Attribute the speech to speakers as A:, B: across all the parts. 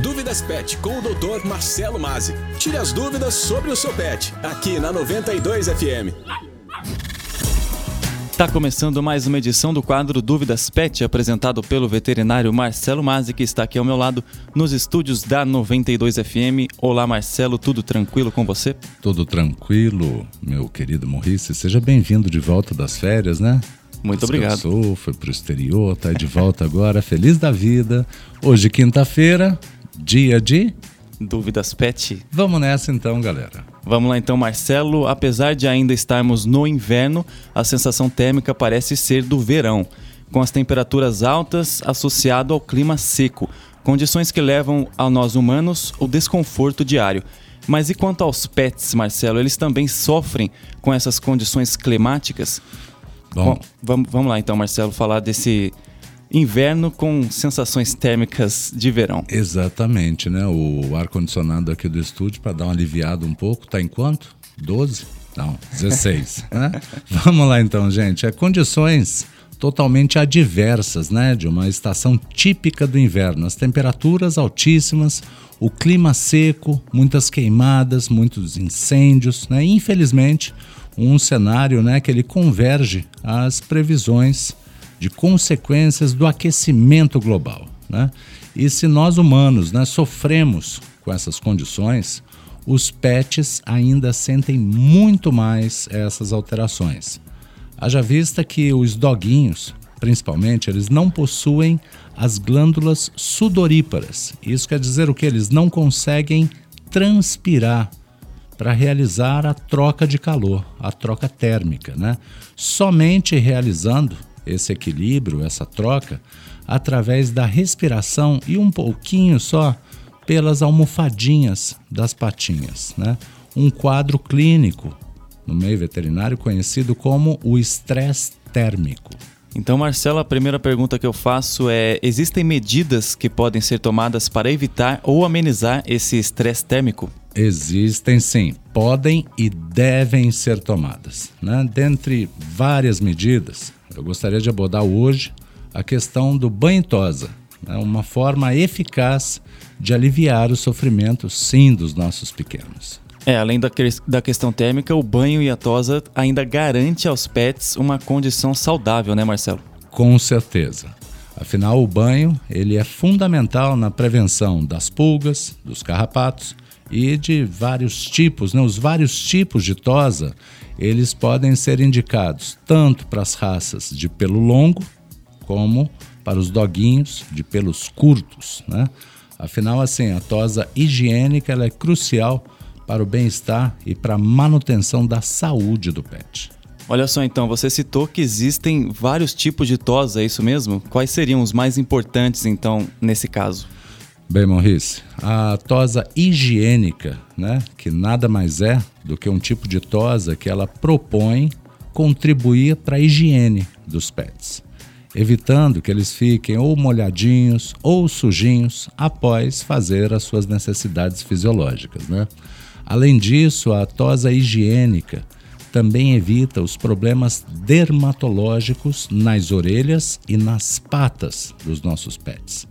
A: Dúvidas Pet com o Dr. Marcelo Mazzi. Tire as dúvidas sobre o seu pet, aqui na 92 FM.
B: Está começando mais uma edição do quadro Dúvidas Pet, apresentado pelo veterinário Marcelo Mazzi, que está aqui ao meu lado nos estúdios da 92 FM. Olá, Marcelo, tudo tranquilo com você?
C: Tudo tranquilo, meu querido Maurice. Seja bem-vindo de volta das férias, né?
B: Muito Descansou, obrigado.
C: Foi para o exterior, tá de volta agora, feliz da vida. Hoje, quinta-feira, dia de
B: Dúvidas Pet.
C: Vamos nessa então, galera.
B: Vamos lá então, Marcelo. Apesar de ainda estarmos no inverno, a sensação térmica parece ser do verão, com as temperaturas altas associado ao clima seco, condições que levam a nós humanos o desconforto diário. Mas e quanto aos pets, Marcelo? Eles também sofrem com essas condições climáticas? Bom, vamos, vamos lá então, Marcelo, falar desse inverno com sensações térmicas de verão.
C: Exatamente, né? O ar-condicionado aqui do estúdio, para dar uma aliviada um pouco, tá em quanto? 12? Não, 16. né? Vamos lá então, gente. É condições totalmente adversas, né? De uma estação típica do inverno. As temperaturas altíssimas, o clima seco, muitas queimadas, muitos incêndios, né? Infelizmente, um cenário né, que ele converge às previsões de consequências do aquecimento global. Né? E se nós humanos né, sofremos com essas condições, os pets ainda sentem muito mais essas alterações. Haja vista que os doguinhos, principalmente, eles não possuem as glândulas sudoríparas. Isso quer dizer o que? Eles não conseguem transpirar para realizar a troca de calor, a troca térmica. Né? Somente realizando esse equilíbrio, essa troca, através da respiração e um pouquinho só pelas almofadinhas das patinhas. Né? Um quadro clínico no meio veterinário conhecido como o estresse térmico.
B: Então, Marcelo, a primeira pergunta que eu faço é: existem medidas que podem ser tomadas para evitar ou amenizar esse estresse térmico?
C: Existem sim, podem e devem ser tomadas. Né? Dentre várias medidas, eu gostaria de abordar hoje a questão do banho tosa, né? uma forma eficaz de aliviar o sofrimento, sim, dos nossos pequenos.
B: É, além da, da questão térmica, o banho e a tosa ainda garante aos pets uma condição saudável, né, Marcelo?
C: Com certeza. Afinal, o banho ele é fundamental na prevenção das pulgas, dos carrapatos e de vários tipos, né? os vários tipos de tosa, eles podem ser indicados tanto para as raças de pelo longo, como para os doguinhos de pelos curtos. Né? Afinal, assim, a tosa higiênica ela é crucial para o bem-estar e para a manutenção da saúde do pet.
B: Olha só então, você citou que existem vários tipos de tosa, é isso mesmo? Quais seriam os mais importantes então nesse caso?
C: Bem, Maurice, a tosa higiênica, né, que nada mais é do que um tipo de tosa que ela propõe contribuir para a higiene dos pets, evitando que eles fiquem ou molhadinhos ou sujinhos após fazer as suas necessidades fisiológicas. Né? Além disso, a tosa higiênica também evita os problemas dermatológicos nas orelhas e nas patas dos nossos pets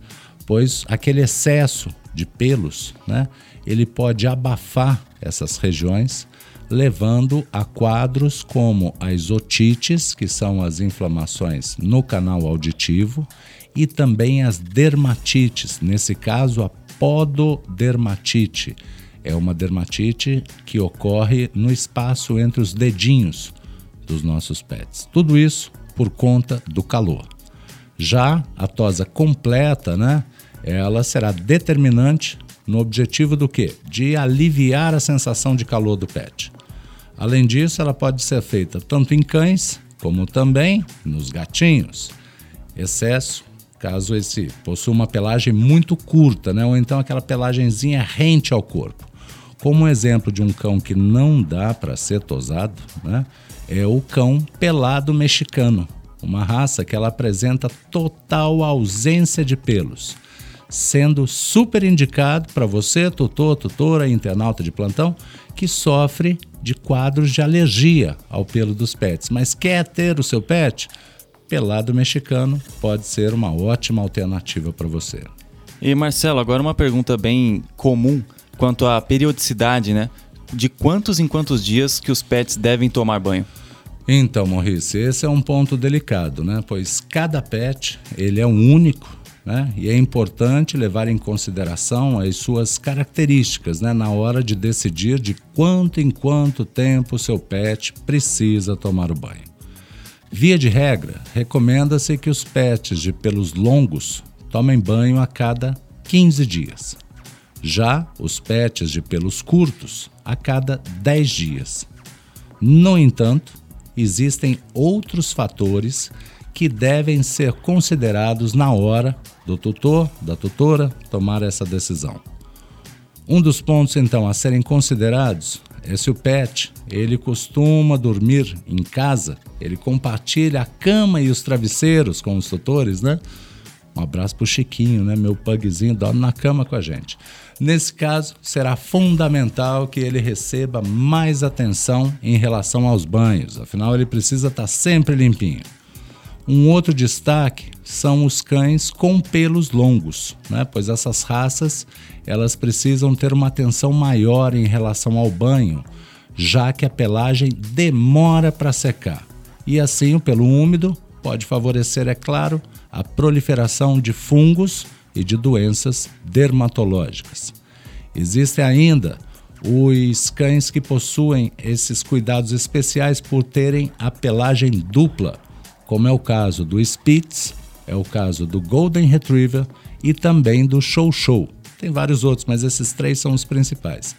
C: pois aquele excesso de pelos, né, ele pode abafar essas regiões, levando a quadros como as otites, que são as inflamações no canal auditivo, e também as dermatites, nesse caso a pododermatite. É uma dermatite que ocorre no espaço entre os dedinhos dos nossos pets. Tudo isso por conta do calor. Já a tosa completa, né? ela será determinante no objetivo do quê? De aliviar a sensação de calor do pet. Além disso, ela pode ser feita tanto em cães como também nos gatinhos. Excesso, caso esse possua uma pelagem muito curta, né? ou então aquela pelagenzinha rente ao corpo. Como exemplo de um cão que não dá para ser tosado, né? é o cão pelado mexicano, uma raça que ela apresenta total ausência de pelos sendo super indicado para você, tutor, tutora, internauta de plantão, que sofre de quadros de alergia ao pelo dos pets, mas quer ter o seu pet? Pelado mexicano pode ser uma ótima alternativa para você.
B: E Marcelo, agora uma pergunta bem comum quanto à periodicidade, né? De quantos em quantos dias que os pets devem tomar banho?
C: Então, Maurício, esse é um ponto delicado, né? Pois cada pet, ele é um único, né? E é importante levar em consideração as suas características, né? Na hora de decidir de quanto em quanto tempo o seu pet precisa tomar o banho. Via de regra, recomenda-se que os pets de pelos longos tomem banho a cada 15 dias. Já os pets de pelos curtos, a cada 10 dias. No entanto, existem outros fatores que devem ser considerados na hora do tutor, da tutora, tomar essa decisão. Um dos pontos então a serem considerados é se o pet ele costuma dormir em casa, ele compartilha a cama e os travesseiros com os tutores, né? Um abraço pro Chiquinho, né? Meu pugzinho dorme na cama com a gente. Nesse caso, será fundamental que ele receba mais atenção em relação aos banhos, afinal, ele precisa estar tá sempre limpinho. Um outro destaque são os cães com pelos longos, né? pois essas raças elas precisam ter uma atenção maior em relação ao banho, já que a pelagem demora para secar. E assim o pelo úmido pode favorecer, é claro, a proliferação de fungos e de doenças dermatológicas. Existem ainda os cães que possuem esses cuidados especiais por terem a pelagem dupla, como é o caso do Spitz, é o caso do Golden Retriever e também do Show Show. Tem vários outros, mas esses três são os principais.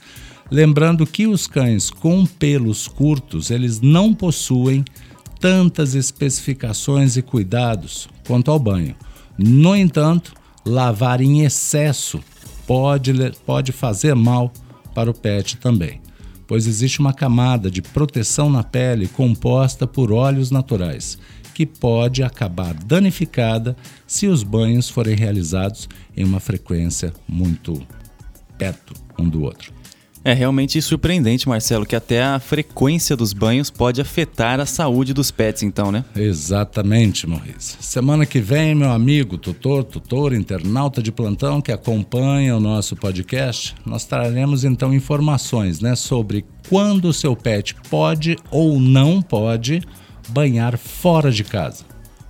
C: Lembrando que os cães com pelos curtos, eles não possuem tantas especificações e cuidados quanto ao banho. No entanto, lavar em excesso pode, pode fazer mal para o pet também, pois existe uma camada de proteção na pele composta por óleos naturais, que pode acabar danificada se os banhos forem realizados em uma frequência muito perto um do outro.
B: É realmente surpreendente, Marcelo, que até a frequência dos banhos pode afetar a saúde dos pets, então, né?
C: Exatamente, Maurício. Semana que vem, meu amigo, tutor, tutor, internauta de plantão que acompanha o nosso podcast, nós traremos então informações, né, sobre quando o seu pet pode ou não pode banhar fora de casa.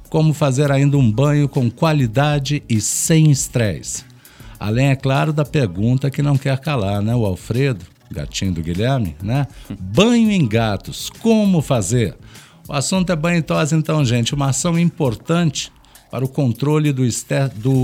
C: Como fazer ainda um banho com qualidade e sem estresse Além, é claro, da pergunta que não quer calar, né? O Alfredo, gatinho do Guilherme, né? Banho em gatos, como fazer? O assunto é banho e então, gente, uma ação importante para o controle do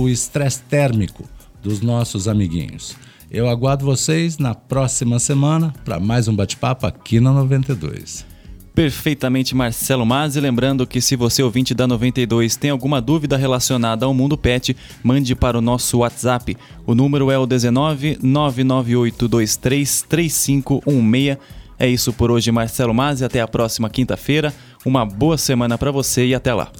C: estresse térmico dos nossos amiguinhos. Eu aguardo vocês na próxima semana para mais um bate-papo aqui na 92
B: perfeitamente Marcelo Mazzi. Lembrando que se você ouvinte da 92 tem alguma dúvida relacionada ao mundo pet, mande para o nosso WhatsApp. O número é o 19 998233516. É isso por hoje, Marcelo Mazzi. Até a próxima quinta-feira. Uma boa semana para você e até lá.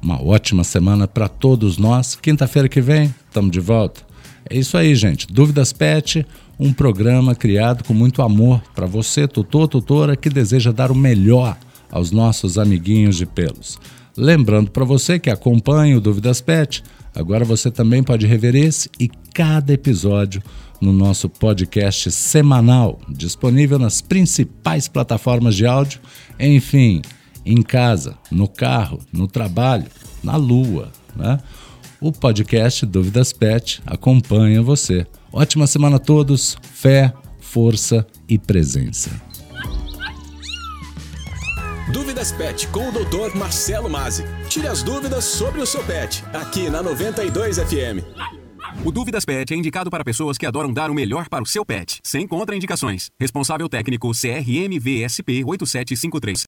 C: Uma ótima semana para todos nós. Quinta-feira que vem, estamos de volta. É isso aí, gente. Dúvidas Pet um programa criado com muito amor para você, tutor, tutora, que deseja dar o melhor aos nossos amiguinhos de pelos. Lembrando para você que acompanha o Dúvidas Pet, agora você também pode rever esse e cada episódio no nosso podcast semanal, disponível nas principais plataformas de áudio, enfim, em casa, no carro, no trabalho, na lua, né? O podcast Dúvidas Pet acompanha você. Ótima semana a todos, fé, força e presença.
A: Dúvidas Pet com o Dr. Marcelo Mazzi. Tire as dúvidas sobre o seu pet, aqui na 92 FM.
D: O Dúvidas Pet é indicado para pessoas que adoram dar o melhor para o seu pet, sem contraindicações. Responsável técnico CRM VSP 8753.